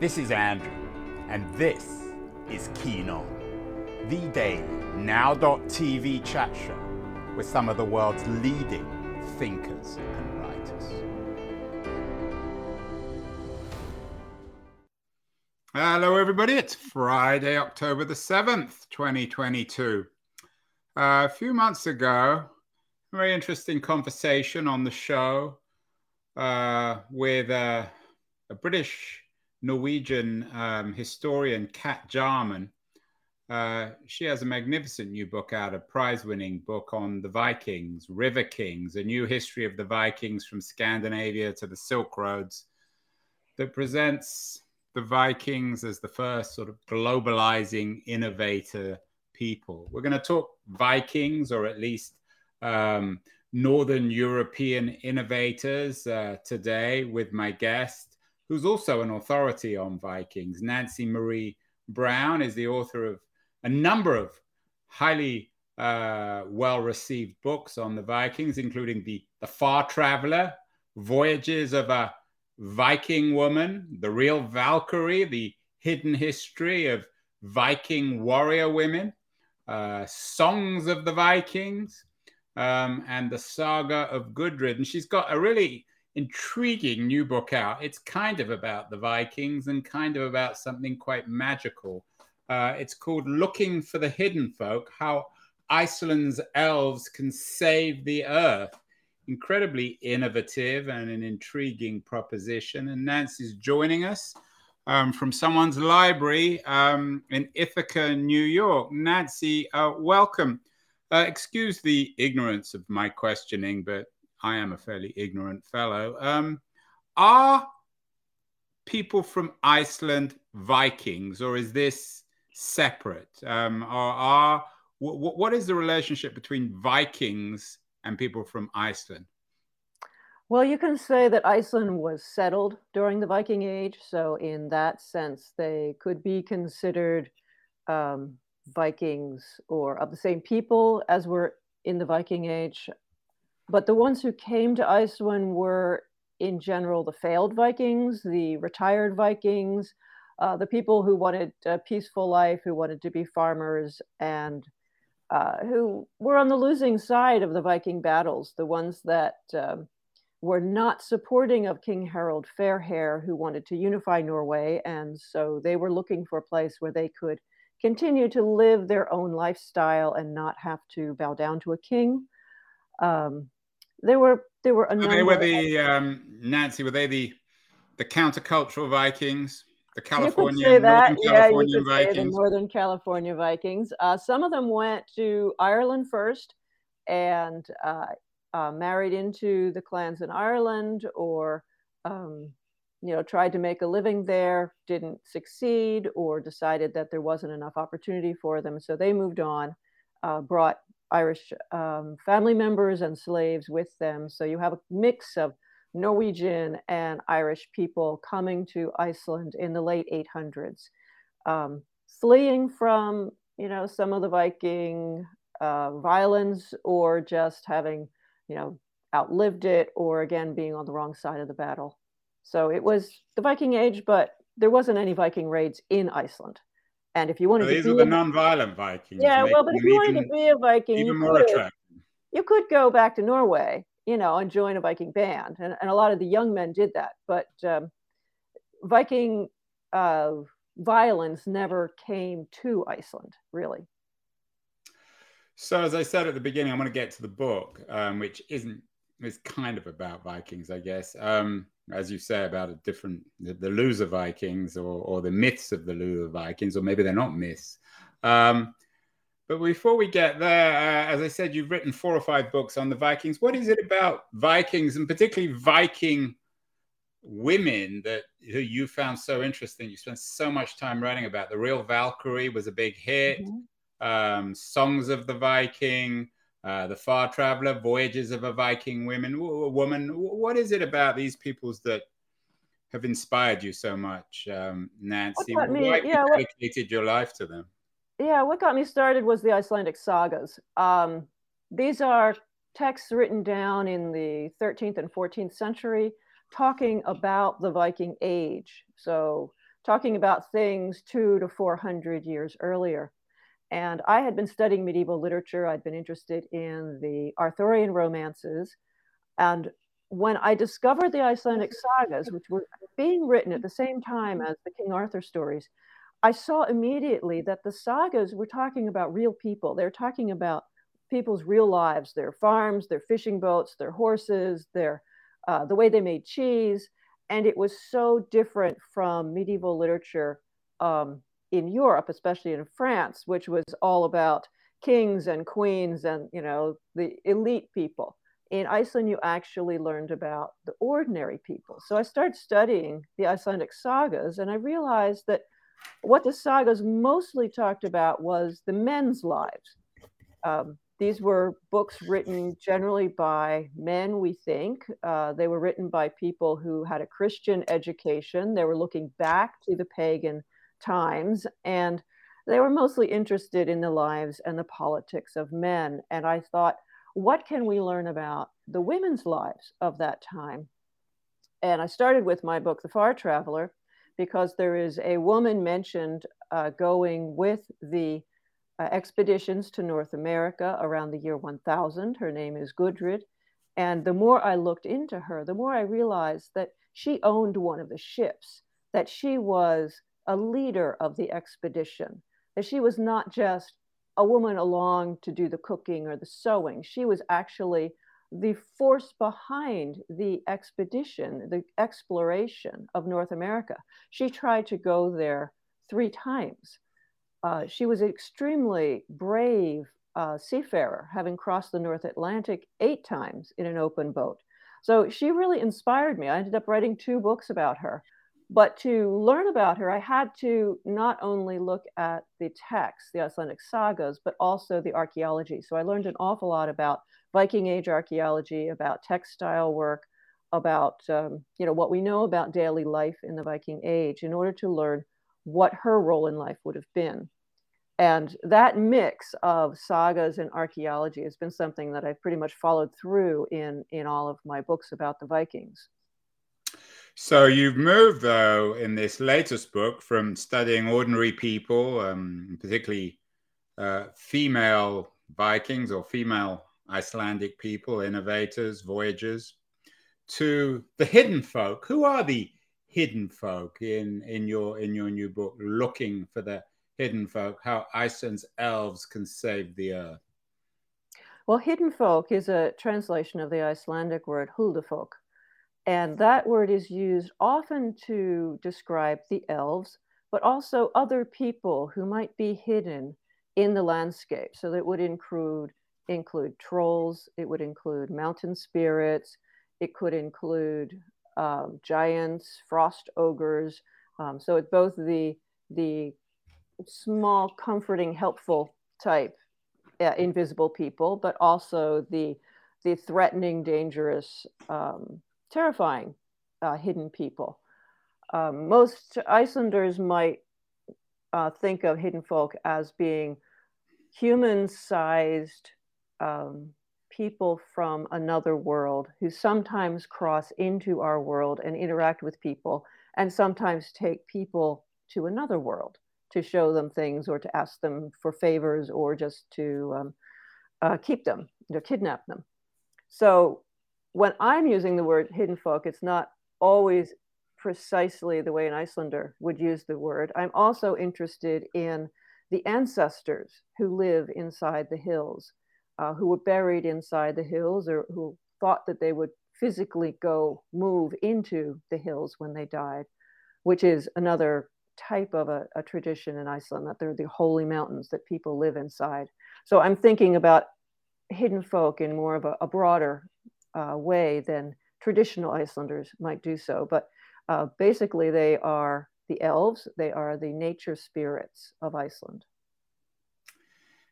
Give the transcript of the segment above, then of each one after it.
This is Andrew, and this is Keen On, the daily now.tv chat show with some of the world's leading thinkers and writers. Hello, everybody. It's Friday, October the 7th, 2022. Uh, a few months ago, a very interesting conversation on the show uh, with uh, a British Norwegian um, historian, Cat Jarman. Uh, she has a magnificent new book out, a prize winning book on the Vikings, River Kings, a new history of the Vikings from Scandinavia to the Silk Roads that presents the Vikings as the first sort of globalizing innovator people. We're going to talk Vikings, or at least um, Northern European innovators, uh, today with my guest, who's also an authority on Vikings. Nancy Marie Brown is the author of a number of highly uh, well received books on the Vikings, including the, the Far Traveler, Voyages of a Viking Woman, The Real Valkyrie, The Hidden History of Viking Warrior Women, uh, Songs of the Vikings, um, and The Saga of Gudrid. And she's got a really intriguing new book out. It's kind of about the Vikings and kind of about something quite magical. Uh, it's called Looking for the Hidden Folk How Iceland's Elves Can Save the Earth. Incredibly innovative and an intriguing proposition. And Nancy's joining us um, from someone's library um, in Ithaca, New York. Nancy, uh, welcome. Uh, excuse the ignorance of my questioning, but I am a fairly ignorant fellow. Um, are people from Iceland Vikings, or is this separate? Um, or are w- what is the relationship between Vikings and people from Iceland? Well, you can say that Iceland was settled during the Viking Age, so in that sense, they could be considered um, Vikings or of the same people as were in the Viking Age. But the ones who came to Iceland were, in general, the failed Vikings, the retired Vikings, uh, the people who wanted a peaceful life, who wanted to be farmers, and uh, who were on the losing side of the Viking battles, the ones that um, were not supporting of King Harald Fairhair, who wanted to unify Norway. And so they were looking for a place where they could continue to live their own lifestyle and not have to bow down to a king. Um, there were there were a number. They were the um, Nancy. Were they the the countercultural Vikings? The California, you could say that. yeah, you could Vikings. say the Northern California Vikings. Uh, some of them went to Ireland first and uh, uh, married into the clans in Ireland, or um, you know tried to make a living there, didn't succeed, or decided that there wasn't enough opportunity for them, so they moved on. Uh, brought Irish um, family members and slaves with them. So you have a mix of Norwegian and Irish people coming to Iceland in the late 800s, um, fleeing from you know some of the Viking uh, violence or just having you know outlived it or again being on the wrong side of the battle. So it was the Viking Age, but there wasn't any Viking raids in Iceland. And if you wanted so these to are the non-violent Vikings. Yeah, well, but if you wanted to be a Viking, even you could, you could go back to Norway, you know, and join a Viking band. And, and a lot of the young men did that. But um, Viking uh, violence never came to Iceland, really. So, as I said at the beginning, I'm going to get to the book, um, which isn't, is kind of about Vikings, I guess. Um, as you say, about a different the, the loser Vikings or, or the myths of the loser Vikings, or maybe they're not myths. Um, but before we get there, uh, as I said, you've written four or five books on the Vikings. What is it about Vikings and particularly Viking women that who you found so interesting? You spent so much time writing about. The Real Valkyrie was a big hit. Mm-hmm. Um, Songs of the Viking, uh, the Far Traveler, Voyages of a Viking Woman. Woman, what is it about these peoples that have inspired you so much, um, Nancy? What me, Why yeah, dedicated what, your life to them? Yeah, what got me started was the Icelandic sagas. Um, these are texts written down in the 13th and 14th century, talking about the Viking Age. So talking about things two to 400 years earlier. And I had been studying medieval literature. I'd been interested in the Arthurian romances. And when I discovered the Icelandic sagas, which were being written at the same time as the King Arthur stories, I saw immediately that the sagas were talking about real people. They're talking about people's real lives, their farms, their fishing boats, their horses, their uh, the way they made cheese, and it was so different from medieval literature um, in Europe, especially in France, which was all about kings and queens and you know the elite people. In Iceland, you actually learned about the ordinary people. So I started studying the Icelandic sagas, and I realized that what the sagas mostly talked about was the men's lives. Um, these were books written generally by men, we think. Uh, they were written by people who had a Christian education. They were looking back to the pagan times and they were mostly interested in the lives and the politics of men. And I thought, what can we learn about the women's lives of that time? And I started with my book, The Far Traveler, because there is a woman mentioned uh, going with the uh, expeditions to North America around the year 1000. Her name is Gudrid. And the more I looked into her, the more I realized that she owned one of the ships, that she was a leader of the expedition, that she was not just a woman along to do the cooking or the sewing. She was actually the force behind the expedition, the exploration of North America. She tried to go there three times. Uh, she was an extremely brave uh, seafarer, having crossed the North Atlantic eight times in an open boat. So she really inspired me. I ended up writing two books about her. But to learn about her, I had to not only look at the texts, the Icelandic sagas, but also the archaeology. So I learned an awful lot about Viking Age archaeology, about textile work, about um, you know what we know about daily life in the Viking Age, in order to learn what her role in life would have been. And that mix of sagas and archaeology has been something that I've pretty much followed through in in all of my books about the Vikings. So you've moved, though, in this latest book from studying ordinary people, um, particularly uh, female Vikings or female Icelandic people, innovators, voyagers, to the hidden folk. Who are the hidden folk in in your in your new book? Looking for the hidden folk, how Iceland's elves can save the earth. Well, hidden folk is a translation of the Icelandic word huldufolk, and that word is used often to describe the elves, but also other people who might be hidden in the landscape. So that would include include trolls, it would include mountain spirits, it could include um, giants, frost ogres. Um, so it's both the the small, comforting, helpful type uh, invisible people, but also the the threatening, dangerous um, terrifying uh, hidden people. Um, most Icelanders might uh, think of hidden folk as being human sized um, people from another world who sometimes cross into our world and interact with people, and sometimes take people to another world to show them things or to ask them for favors or just to um, uh, keep them, you know, kidnap them. So when I'm using the word hidden folk, it's not always precisely the way an Icelander would use the word. I'm also interested in the ancestors who live inside the hills, uh, who were buried inside the hills or who thought that they would physically go move into the hills when they died, which is another type of a, a tradition in Iceland that they're the holy mountains that people live inside. So I'm thinking about hidden folk in more of a, a broader uh, way than traditional Icelanders might do so. But uh, basically, they are the elves, they are the nature spirits of Iceland.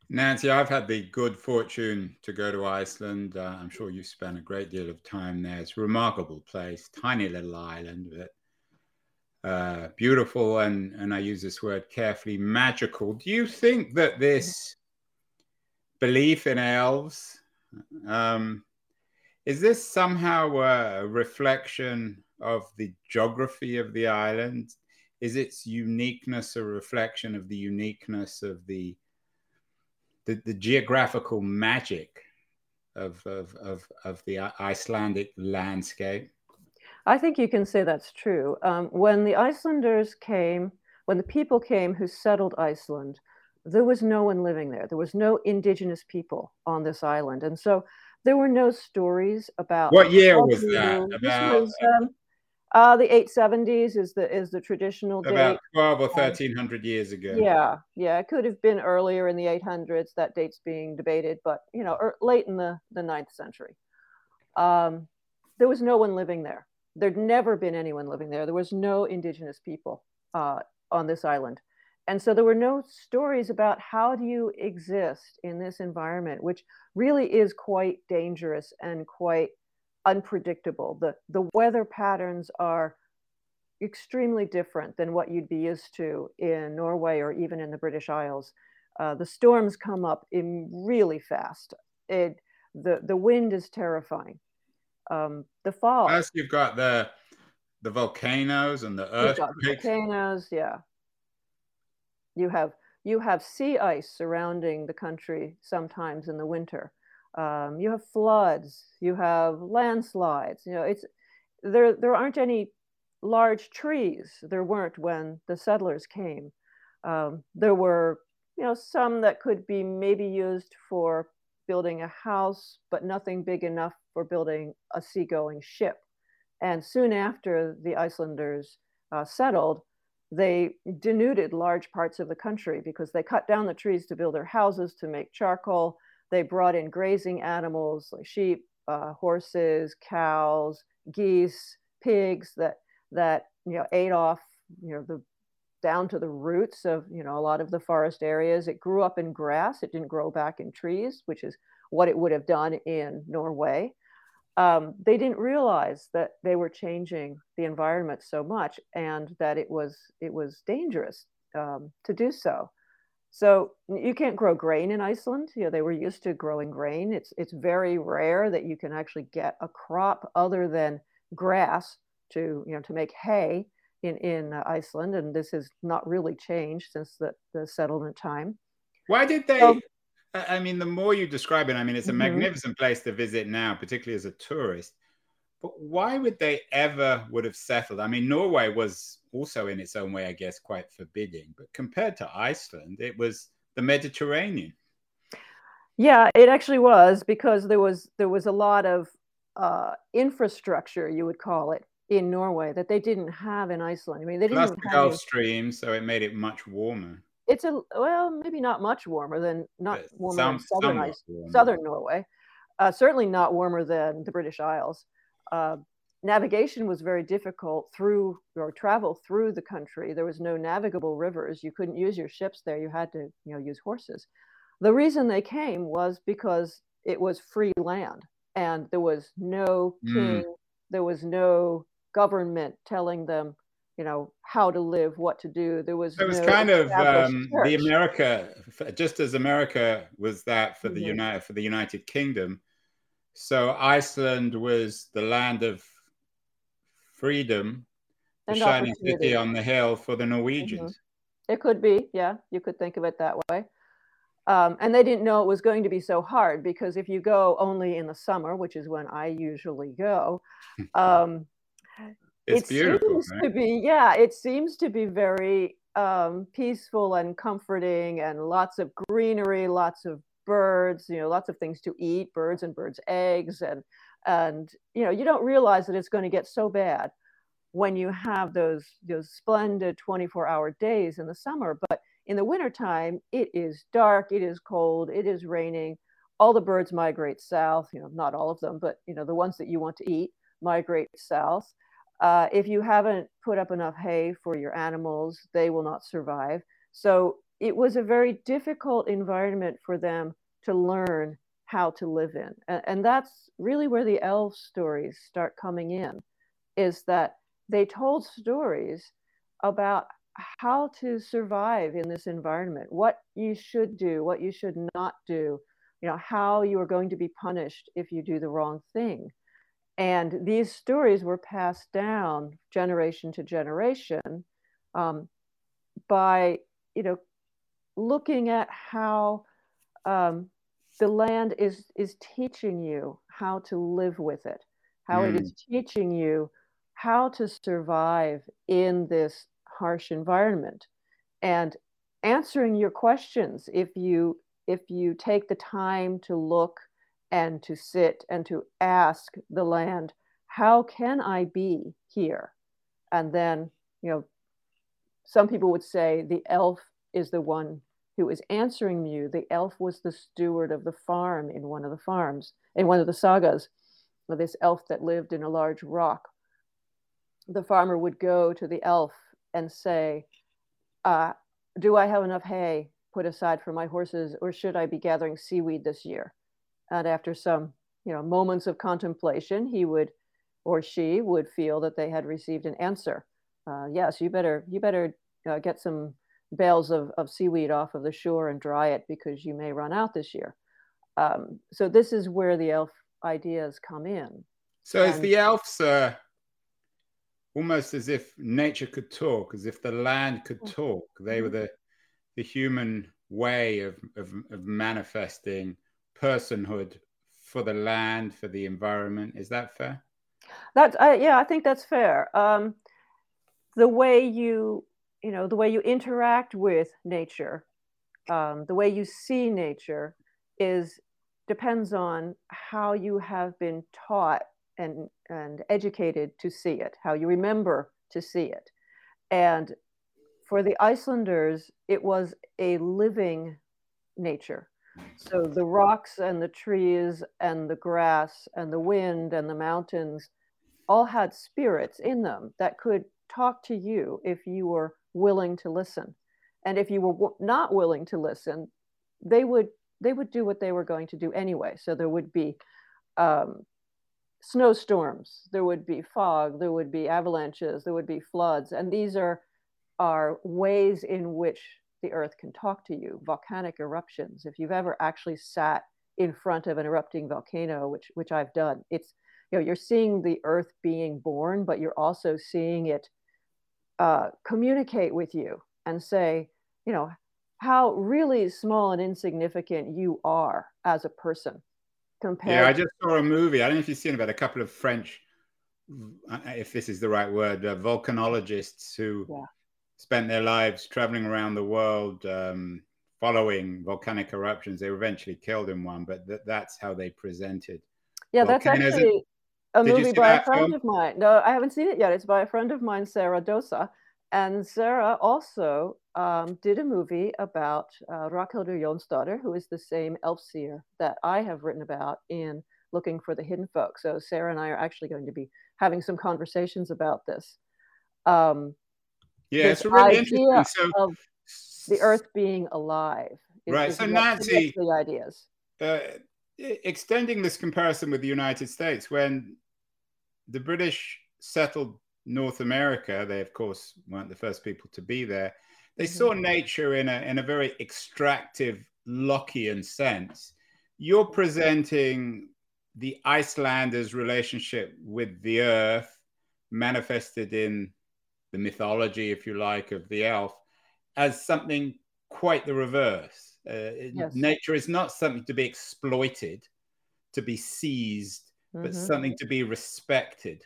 Nancy, I've had the good fortune to go to Iceland. Uh, I'm sure you've spent a great deal of time there. It's a remarkable place, tiny little island, but uh, beautiful and, and I use this word carefully, magical. Do you think that this belief in elves um, is this somehow a reflection of the geography of the island? is its uniqueness a reflection of the uniqueness of the the, the geographical magic of, of, of, of the Icelandic landscape? I think you can say that's true. Um, when the Icelanders came, when the people came who settled Iceland, there was no one living there. There was no indigenous people on this island. And so there were no stories about. What year was that? About, was, um, uh, the 870s is the is the traditional date. about date. 12 or 1300 um, years ago. Yeah, yeah, it could have been earlier in the 800s. That date's being debated, but you know, er, late in the the ninth century. Um, there was no one living there. There'd never been anyone living there. There was no indigenous people uh, on this island, and so there were no stories about how do you exist in this environment, which really is quite dangerous and quite unpredictable. The, the weather patterns are extremely different than what you'd be used to in Norway or even in the British Isles. Uh, the storms come up in really fast. It, the, the wind is terrifying. Um, the fall. Plus, you've got the the volcanoes and the earthquakes. Volcanoes, yeah. You have you have sea ice surrounding the country sometimes in the winter um, you have floods, you have landslides. You know, it's there. There aren't any large trees. There weren't when the settlers came. Um, there were, you know, some that could be maybe used for building a house, but nothing big enough for building a seagoing ship. And soon after the Icelanders uh, settled, they denuded large parts of the country because they cut down the trees to build their houses to make charcoal they brought in grazing animals like sheep, uh, horses, cows, geese, pigs that that you know ate off you know the down to the roots of you know a lot of the forest areas. It grew up in grass. It didn't grow back in trees, which is what it would have done in Norway. Um, they didn't realize that they were changing the environment so much and that it was it was dangerous um, to do so. So you can't grow grain in Iceland. You know, they were used to growing grain. It's it's very rare that you can actually get a crop other than grass to you know to make hay in in uh, Iceland, and this has not really changed since the the settlement time. Why did they? So, I mean, the more you describe it, I mean, it's a mm-hmm. magnificent place to visit now, particularly as a tourist. But why would they ever would have settled? I mean, Norway was also in its own way, I guess, quite forbidding. But compared to Iceland, it was the Mediterranean. Yeah, it actually was because there was there was a lot of uh, infrastructure, you would call it, in Norway that they didn't have in Iceland. I mean, they didn't. Plus the Gulf. Stream, so it made it much warmer. It's a well, maybe not much warmer than not warmer than southern Ice, southern Norway. Uh, certainly not warmer than the British Isles. Uh, navigation was very difficult through or travel through the country. There was no navigable rivers. You couldn't use your ships there. You had to, you know, use horses. The reason they came was because it was free land and there was no hmm. king, mm. there was no government telling them, you know, how to live, what to do. There was. It was no kind of um, the America, just as America was that for the mm-hmm. United for the United Kingdom. So Iceland was the land of freedom, the and shining city on the hill for the Norwegians. Mm-hmm. It could be, yeah, you could think of it that way. Um, and they didn't know it was going to be so hard because if you go only in the summer, which is when I usually go, um, it's it beautiful, seems right? to be yeah, it seems to be very um, peaceful and comforting, and lots of greenery, lots of birds, you know, lots of things to eat, birds and birds' eggs, and and you know you don't realize that it's going to get so bad when you have those those splendid 24 hour days in the summer but in the wintertime it is dark it is cold it is raining all the birds migrate south you know not all of them but you know the ones that you want to eat migrate south uh, if you haven't put up enough hay for your animals they will not survive so it was a very difficult environment for them to learn how to live in. And, and that's really where the elf stories start coming in, is that they told stories about how to survive in this environment, what you should do, what you should not do, you know, how you are going to be punished if you do the wrong thing. And these stories were passed down generation to generation um, by you know looking at how um, the land is is teaching you how to live with it, how mm. it is mm. teaching you how to survive in this harsh environment, and answering your questions if you if you take the time to look and to sit and to ask the land, how can I be here? And then, you know, some people would say the elf is the one who is answering you. The elf was the steward of the farm in one of the farms, in one of the sagas, this elf that lived in a large rock. The farmer would go to the elf and say, uh, Do I have enough hay put aside for my horses, or should I be gathering seaweed this year? And after some you know, moments of contemplation, he would or she would feel that they had received an answer. Uh, yes, you better you better uh, get some bales of, of seaweed off of the shore and dry it because you may run out this year. Um, so this is where the elf ideas come in. So and, is the elves uh, almost as if nature could talk, as if the land could mm-hmm. talk? They were the the human way of, of, of manifesting personhood for the land, for the environment. Is that fair? That uh, yeah, I think that's fair. Um, the way you you know the way you interact with nature, um, the way you see nature, is depends on how you have been taught and and educated to see it, how you remember to see it, and for the Icelanders, it was a living nature. So the rocks and the trees and the grass and the wind and the mountains all had spirits in them that could talk to you if you were willing to listen. And if you were not willing to listen, they would they would do what they were going to do anyway. So there would be um, snowstorms, there would be fog, there would be avalanches, there would be floods, and these are are ways in which the earth can talk to you. Volcanic eruptions. If you've ever actually sat in front of an erupting volcano, which which I've done, it's you know you're seeing the earth being born, but you're also seeing it uh, communicate with you and say, you know, how really small and insignificant you are as a person compared. Yeah, I just saw a movie. I don't know if you've seen about a couple of French, uh, if this is the right word, uh, volcanologists who yeah. Spent their lives traveling around the world. Um, following volcanic eruptions they were eventually killed in one but th- that's how they presented yeah that's actually a Did movie by a friend film? of mine. No, I haven't seen it yet. It's by a friend of mine, Sara Dosa. And Sara also um, did a movie about uh, Ragnhildur Jonsdottir, who is the same elf seer that I have written about in Looking for the Hidden Folk. So Sara and I are actually going to be having some conversations about this. Um, yeah, it's really interesting. So, of the Earth being alive. Is, right. Is so Nancy, the ideas. Uh, extending this comparison with the United States, when the British settled North America, they of course weren't the first people to be there. They mm-hmm. saw nature in a in a very extractive Lockean sense. You're presenting the Icelanders' relationship with the earth, manifested in the mythology, if you like, of the elf, as something quite the reverse. Uh, yes. Nature is not something to be exploited, to be seized, mm-hmm. but something to be respected.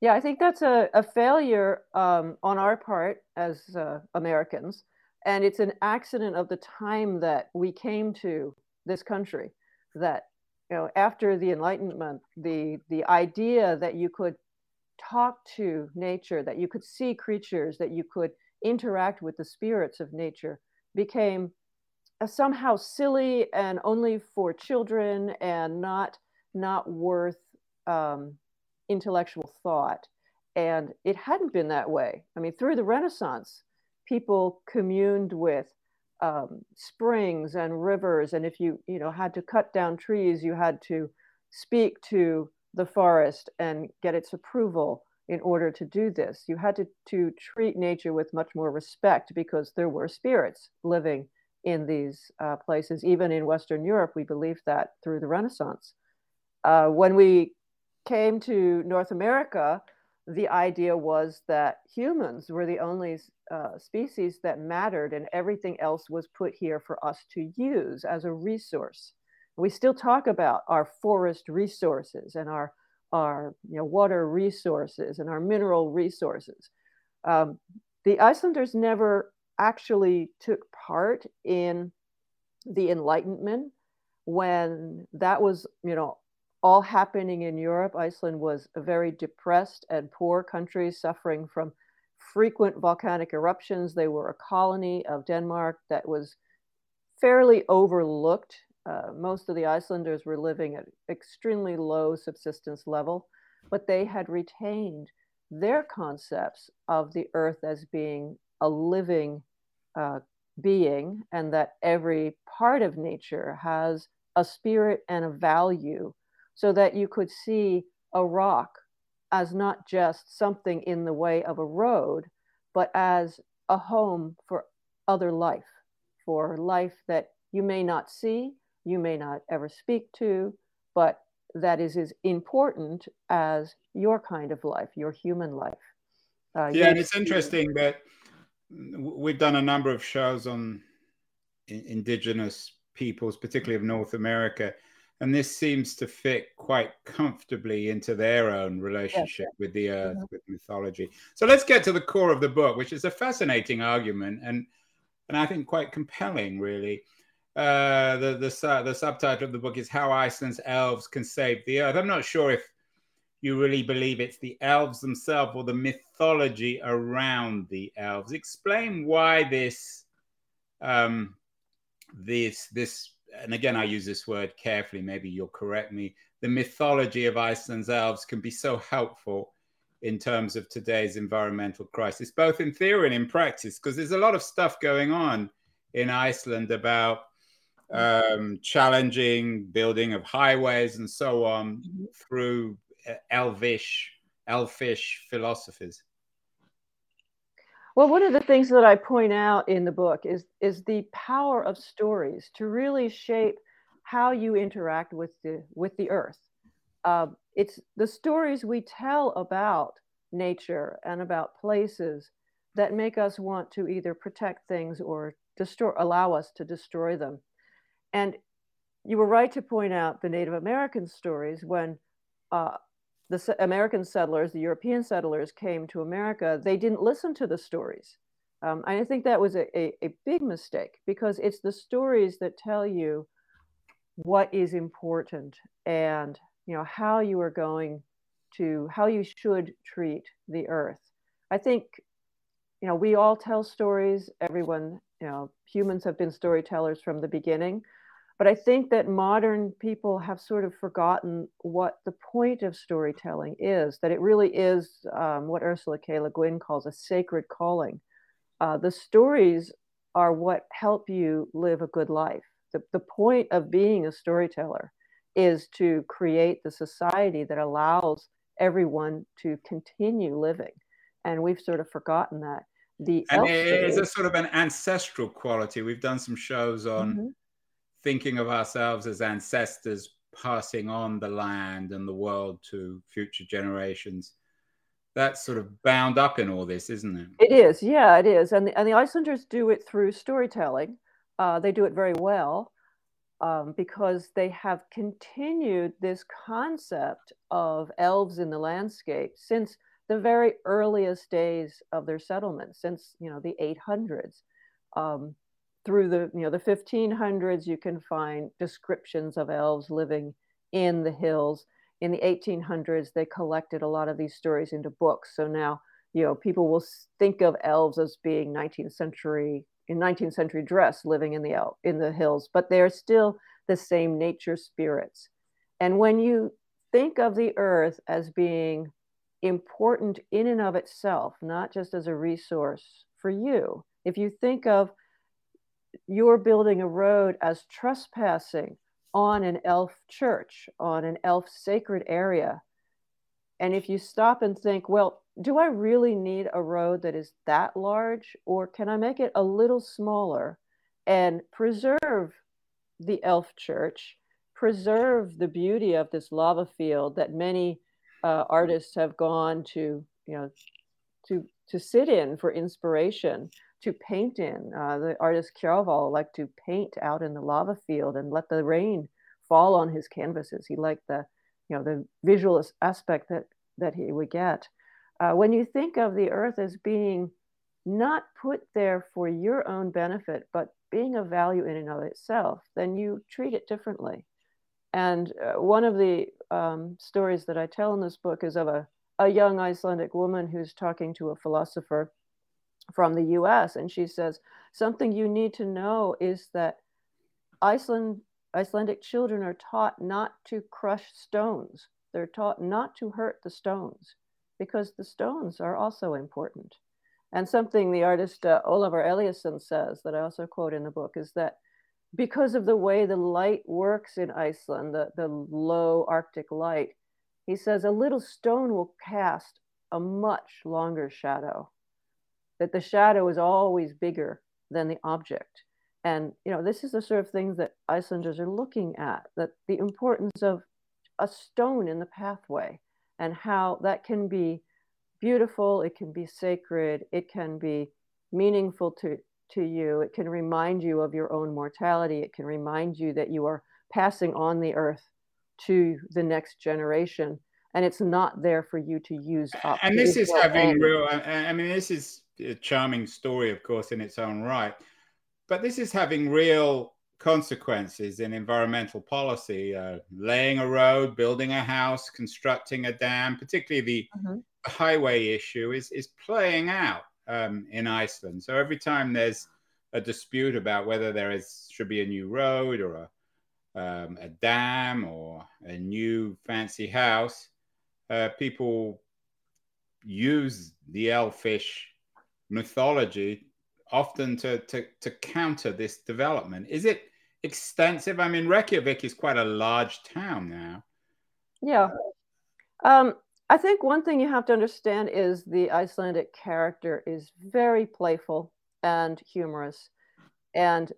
Yeah, I think that's a, a failure um, on our part as uh, Americans. And it's an accident of the time that we came to this country that, you know, after the Enlightenment, the, the idea that you could talk to nature, that you could see creatures, that you could interact with the spirits of nature became somehow silly and only for children and not not worth um, intellectual thought. And it hadn't been that way. I mean, through the Renaissance, people communed with um, springs and rivers, and if you you know had to cut down trees, you had to speak to the forest and get its approval in order to do this. You had to, to treat nature with much more respect because there were spirits living in these uh, places. Even in Western Europe, we believed that through the Renaissance. Uh, when we came to North America, the idea was that humans were the only uh, species that mattered and everything else was put here for us to use as a resource. We still talk about our forest resources and our, our you know, water resources and our mineral resources. Um, the Icelanders never actually took part in the Enlightenment when that was, you know, all happening in Europe. Iceland was a very depressed and poor country suffering from frequent volcanic eruptions. They were a colony of Denmark that was fairly overlooked. Uh, most of the Icelanders were living at extremely low subsistence level, but they had retained their concepts of the earth as being a living uh, being and that every part of nature has a spirit and a value so that you could see a rock as not just something in the way of a road, but as a home for other life, for life that you may not see, you may not ever speak to, but that is as important as your kind of life, your human life. Uh, yeah, and it's interesting that we've done a number of shows on indigenous peoples, particularly of North America, and this seems to fit quite comfortably into their own relationship yes. with the earth, mm-hmm. with mythology. So let's get to the core of the book, which is a fascinating argument and and I think quite compelling, really. Uh, the the the subtitle of the book is "How Iceland's Elves Can Save the Earth." I'm not sure if you really believe it's the elves themselves or the mythology around the elves. Explain why this um, this this and again, I use this word carefully, maybe you'll correct me. The mythology of Iceland's elves can be so helpful in terms of today's environmental crisis, both in theory and in practice, because there's a lot of stuff going on in Iceland about um, challenging building of highways and so on mm-hmm. through uh, elvish, elfish philosophies. Well, one of the things that I point out in the book is is the power of stories to really shape how you interact with the with the earth. Uh, it's the stories we tell about nature and about places that make us want to either protect things or destroy, allow us to destroy them. And you were right to point out the Native American stories when uh, the American settlers, the European settlers came to America, they didn't listen to the stories. Um, I think that was a, a, a, big mistake because it's the stories that tell you what is important and you know how you are going to how you should treat the earth. I think you know we all tell stories. Everyone, you know, humans have been storytellers from the beginning. But I think that modern people have sort of forgotten what the point of storytelling is, that it really is um, what Ursula K. Le Guin calls a sacred calling. Uh, the stories are what help you live a good life. The, the point of being a storyteller is to create the society that allows everyone to continue living. And we've sort of forgotten that. The and it's a sort of an ancestral quality. We've done some shows on. Mm-hmm thinking of ourselves as ancestors passing on the land and the world to future generations. That's sort of bound up in all this, isn't it? It is, yeah, it is. And the, and the Icelanders do it through storytelling. Uh, they do it very well um, because they have continued this concept of elves in the landscape since the very earliest days of their settlement, since you know the 800s. Um, through the you know the 1500s you can find descriptions of elves living in the hills. In the 1800s they collected a lot of these stories into books. So now you know people will think of elves as being 19th century in 19th century dress living in the el- in the hills but they're still the same nature spirits. And when you think of the earth as being important in and of itself not just as a resource for you if you think of you're building a road as trespassing on an elf church, on an elf sacred area. And if you stop and think, well, do I really need a road that is that large? Or can I make it a little smaller and preserve the elf church, preserve the beauty of this lava field that many uh, artists have gone to you know to to sit in for inspiration to paint in. Uh, the artist Kjarval liked to paint out in the lava field and let the rain fall on his canvases. He liked the you know the visual aspect that that he would get. Uh, when you think of the earth as being not put there for your own benefit but being of value in and of itself then you treat it differently. And uh, one of the um, stories that I tell in this book is of a, a young Icelandic woman who's talking to a philosopher from the US. And she says, Something you need to know is that Iceland, Icelandic children are taught not to crush stones. They're taught not to hurt the stones because the stones are also important. And something the artist uh, Ólafur Elíasson says that I also quote in the book is that because of the way the light works in Iceland, the, the low Arctic light, he says a little stone will cast a much longer shadow, that the shadow is always bigger than the object. And, you know, this is the sort of things that Icelanders are looking at, that the importance of a stone in the pathway and how that can be beautiful, it can be sacred, it can be meaningful to, to you. It can remind you of your own mortality. It can remind you that you are passing on the earth to the next generation. And it's not there for you to use up. And this is having real, I mean, this is a charming story, of course, in its own right. But this is having real consequences in environmental policy, uh, laying a road, building a house, constructing a dam, particularly the mm-hmm. highway issue is, is playing out um, in Iceland. So every time there's a dispute about whether there is should be a new road or a um, a dam or a new fancy house, uh, people use the elfish mythology often to, to, to counter this development. Is it extensive? I mean, Reykjavik is quite a large town now. Yeah. Um, I think one thing you have to understand is the Icelandic character is very playful and humorous, and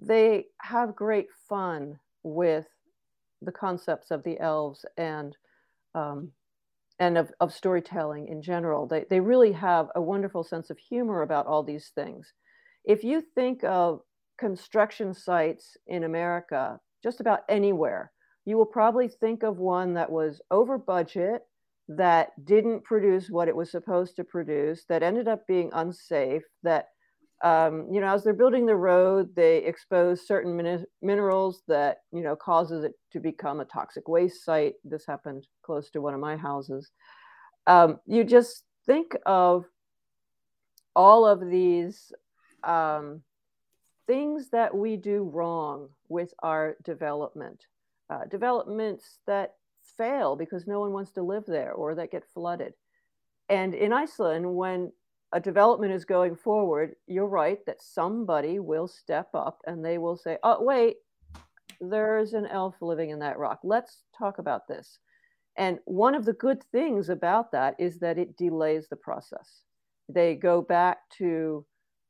they have great fun with the concepts of the elves and um, and of, of storytelling in general. They, they really have a wonderful sense of humor about all these things. If you think of construction sites in America, just about anywhere, you will probably think of one that was over budget that didn't produce what it was supposed to produce, that ended up being unsafe, that, um, you know, as they're building the road, they expose certain min- minerals that, you know, causes it to become a toxic waste site. This happened close to one of my houses. Um, you just think of all of these um, things that we do wrong with our development, uh, developments that fail because no one wants to live there or that get flooded. And in Iceland, when a development is going forward, you're right that somebody will step up and they will say, oh, wait, there's an elf living in that rock. Let's talk about this. And one of the good things about that is that it delays the process. They go back to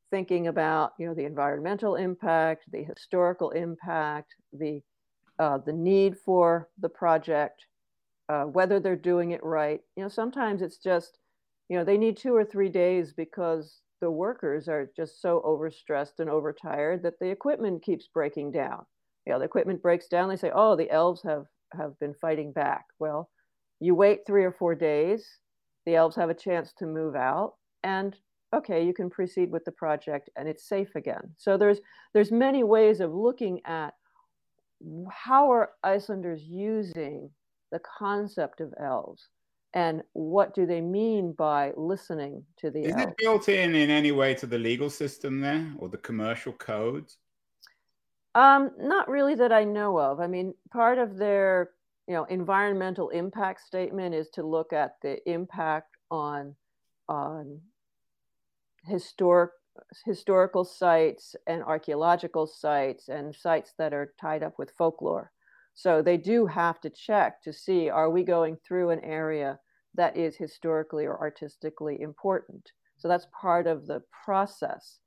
thinking about you know the environmental impact, the historical impact, the uh, the need for the project, uh, whether they're doing it right. You know, sometimes it's just, you know, they need two or three days because the workers are just so overstressed and overtired that the equipment keeps breaking down. You know, the equipment breaks down. They say, "Oh, the elves have have been fighting back." Well, you wait three or four days. The elves have a chance to move out, and okay, you can proceed with the project, and it's safe again. So there's there's many ways of looking at how are Icelanders using the concept of elves and what do they mean by listening to the is elves? it built in in any way to the legal system there or the commercial codes? Um, not really that i know of. I mean part of their you know environmental impact statement is to look at the impact on on historic historical sites and archaeological sites and sites that are tied up with folklore. So they do have to check to see are we going through an area that is historically or artistically important. So that's part of the process.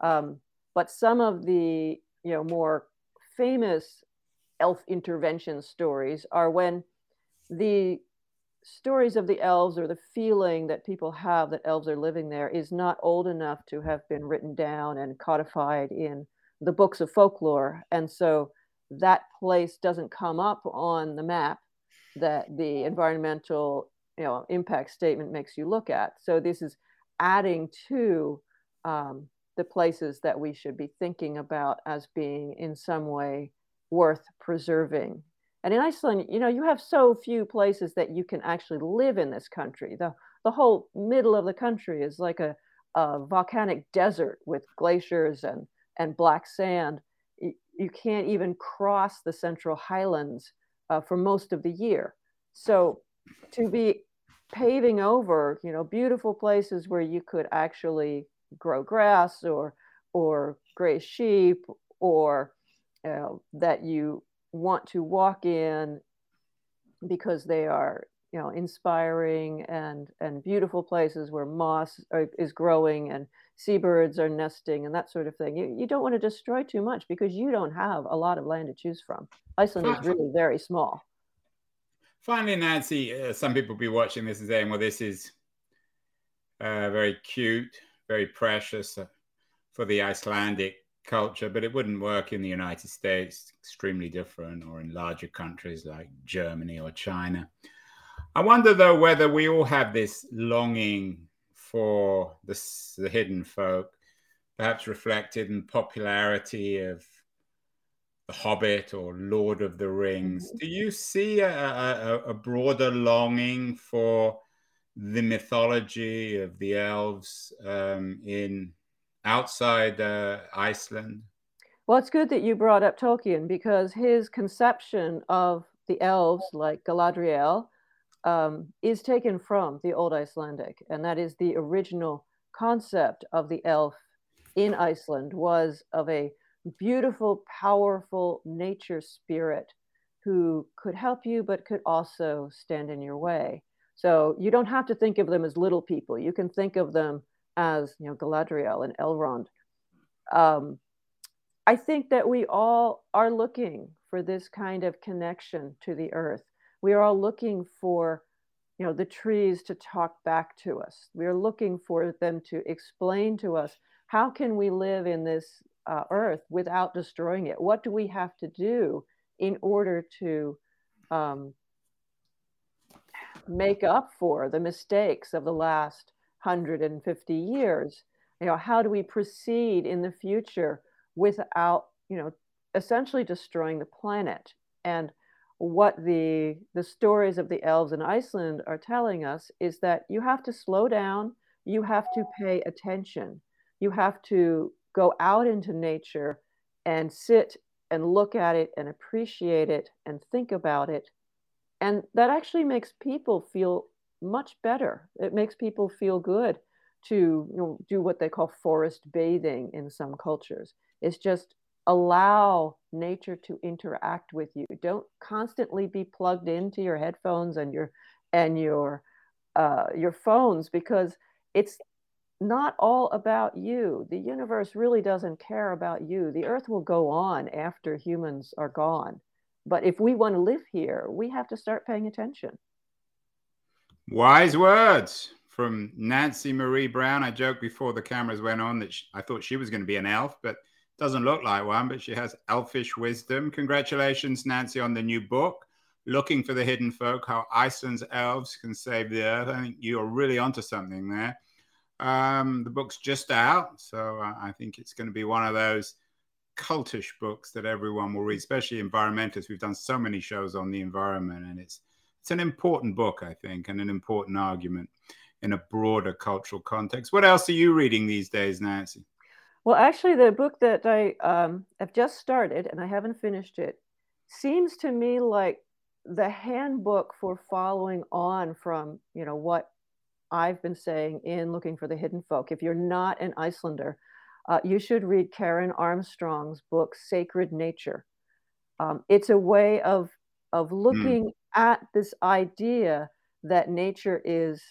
Um, but some of the you know more famous elf intervention stories are when the stories of the elves or the feeling that people have that elves are living there is not old enough to have been written down and codified in the books of folklore. And so that place doesn't come up on the map that the environmental you know impact statement makes you look at. So this is adding to um, the places that we should be thinking about as being in some way worth preserving. And in Iceland, you know, you have so few places that you can actually live in this country. The the whole middle of the country is like a, a volcanic desert with glaciers and and black sand. You can't even cross the Central Highlands uh, for most of the year. So to be paving over, you know, beautiful places where you could actually grow grass or or graze sheep or uh, that you want to walk in because they are you know inspiring and and beautiful places where moss are, is growing and seabirds are nesting and that sort of thing. You, you don't want to destroy too much because you don't have a lot of land to choose from. Iceland is really very small finally nancy uh, some people be watching this and saying well this is uh, very cute very precious uh, for the icelandic culture, but it wouldn't work in the United States, extremely different, or in larger countries like Germany or China. I wonder, though, whether we all have this longing for this, the hidden folk, perhaps reflected in popularity of The Hobbit or Lord of the Rings. Mm-hmm. Do you see a, a, a broader longing for the mythology of the elves um, in outside uh, Iceland? Well, it's good that you brought up Tolkien because his conception of the elves, like Galadriel, um, is taken from the Old Icelandic, and that is the original concept of the elf in Iceland was of a beautiful, powerful nature spirit who could help you but could also stand in your way. So you don't have to think of them as little people. You can think of them as you know Galadriel and Elrond. Um, I think that we all are looking for this kind of connection to the earth. We are all looking for you know the trees to talk back to us. We are looking for them to explain to us how can we live in this uh, earth without destroying it. What do we have to do in order to um, make up for the mistakes of the last 150 years you know how do we proceed in the future without you know essentially destroying the planet and what the the stories of the elves in Iceland are telling us is that you have to slow down you have to pay attention you have to go out into nature and sit and look at it and appreciate it and think about it and that actually makes people feel much better. It makes people feel good to you know, do what they call forest bathing in some cultures. It's just allow nature to interact with you. Don't constantly be plugged into your headphones and your and your uh, your phones because it's not all about you. The universe really doesn't care about you. The earth will go on after humans are gone. But if we want to live here, we have to start paying attention. Wise words from Nancy Marie Brown. I joked before the cameras went on that she, I thought she was going to be an elf, but doesn't look like one, but she has elfish wisdom. Congratulations, Nancy, on the new book, Looking for the Hidden Folk How Iceland's Elves Can Save the Earth. I think you're really onto something there. Um, the book's just out, so I think it's going to be one of those cultish books that everyone will read, especially environmentalists. We've done so many shows on the environment, and it's it's an important book, I think, and an important argument in a broader cultural context. What else are you reading these days, Nancy? Well, actually, the book that I um, have just started and I haven't finished it seems to me like the handbook for following on from you know what I've been saying in looking for the hidden folk. If you're not an Icelander, uh, you should read Karen Armstrong's book Sacred Nature. Um, it's a way of of hmm. looking mm at this idea that nature is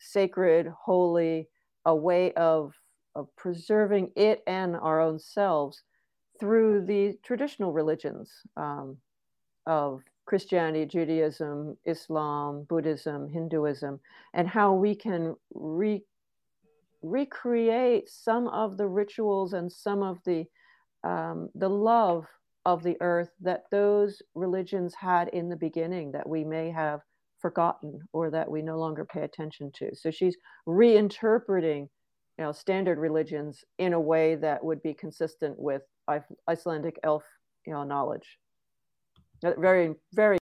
sacred, holy, a way of, of preserving it and our own selves through the traditional religions um, of Christianity, Judaism, Islam, Buddhism, Hinduism, and how we can re- recreate some of the rituals and some of the um, the love of the earth that those religions had in the beginning that we may have forgotten or that we no longer pay attention to. So she's reinterpreting, you know, standard religions in a way that would be consistent with Icelandic elf, you know, knowledge. Very, very